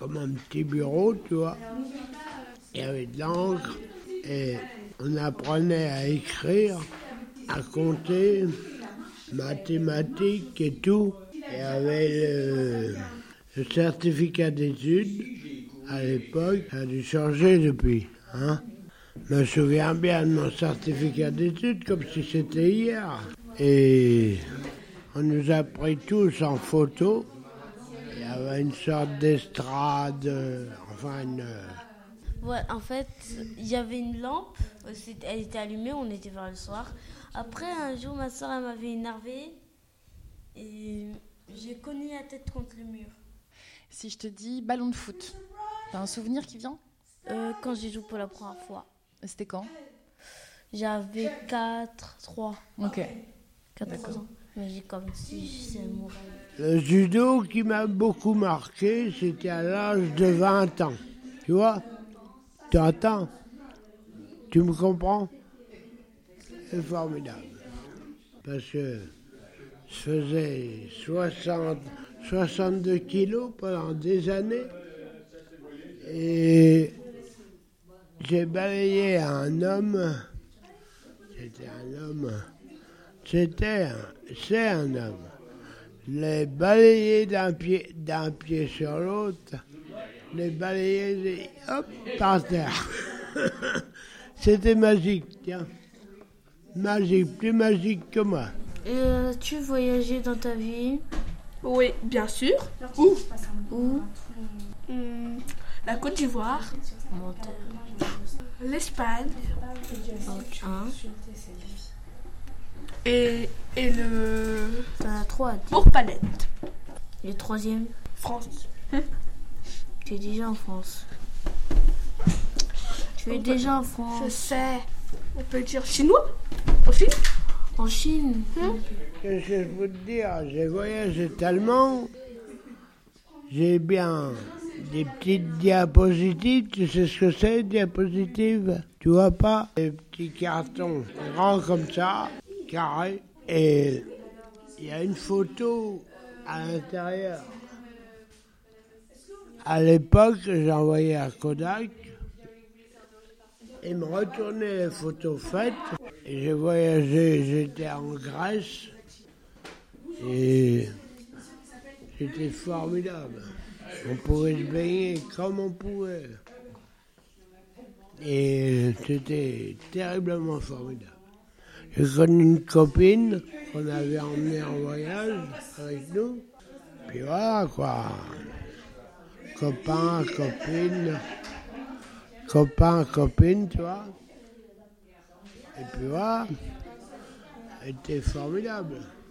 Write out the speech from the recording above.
comme un petit bureau, tu vois. Il y avait de l'encre et on apprenait à écrire, à compter, mathématiques et tout. Il y avait le, le certificat d'études à l'époque, ça a dû changer depuis. Hein je me souviens bien de mon certificat d'études comme si c'était hier. Et on nous a pris tous en photo. Il y avait une sorte d'estrade, euh, enfin une... Ouais, en fait, il y avait une lampe, c'était- elle était allumée, on était vers le soir. Après, un jour, ma soeur, elle m'avait énervé et j'ai cogné la tête contre le mur. Si je te dis ballon de foot, t'as un souvenir qui vient? Euh, quand j'ai joué pour la première fois, C'était quand? J'avais 4, 3, Ok. 4 ans. Mais j'ai comme si c'est mourir. Le judo qui m'a beaucoup marqué, c'était à l'âge de 20 ans. Tu vois? Tu entends? Tu me comprends? C'est formidable. Parce que je faisais 60, 62 kilos pendant des années. Et j'ai balayé un homme. C'était un homme. C'était un, c'est un homme. Les balayer d'un pied, d'un pied sur l'autre, les balayer, hop, par terre. C'était magique, tiens. Magique, plus magique que moi. Euh, tu voyagé dans ta vie? Oui, bien sûr. Où? Où? Hmm, La Côte d'Ivoire, l'Espagne Hein? Et, et le T'en as trois. Bourg-Palette, Le troisième, France. tu es déjà en France. Tu es déjà en Je France. sais. On peut dire chinois? Aussi. En Chine Qu'est-ce que je peux te dire? J'ai voyagé tellement. J'ai bien des petites diapositives. Tu sais ce que c'est, diapositives Tu vois pas? Des petits cartons grands comme ça, carrés. Et il y a une photo à l'intérieur. À l'époque, j'envoyais à Kodak. Ils me retournaient les photos faites. Et j'ai voyagé, j'étais en Grèce. Et c'était formidable. On pouvait se baigner comme on pouvait. Et c'était terriblement formidable. J'ai connu une copine qu'on avait emmenée en voyage avec nous. Puis voilà quoi. Copain, copine. Copain, copine, tu vois. Et puis voilà. C'était formidable.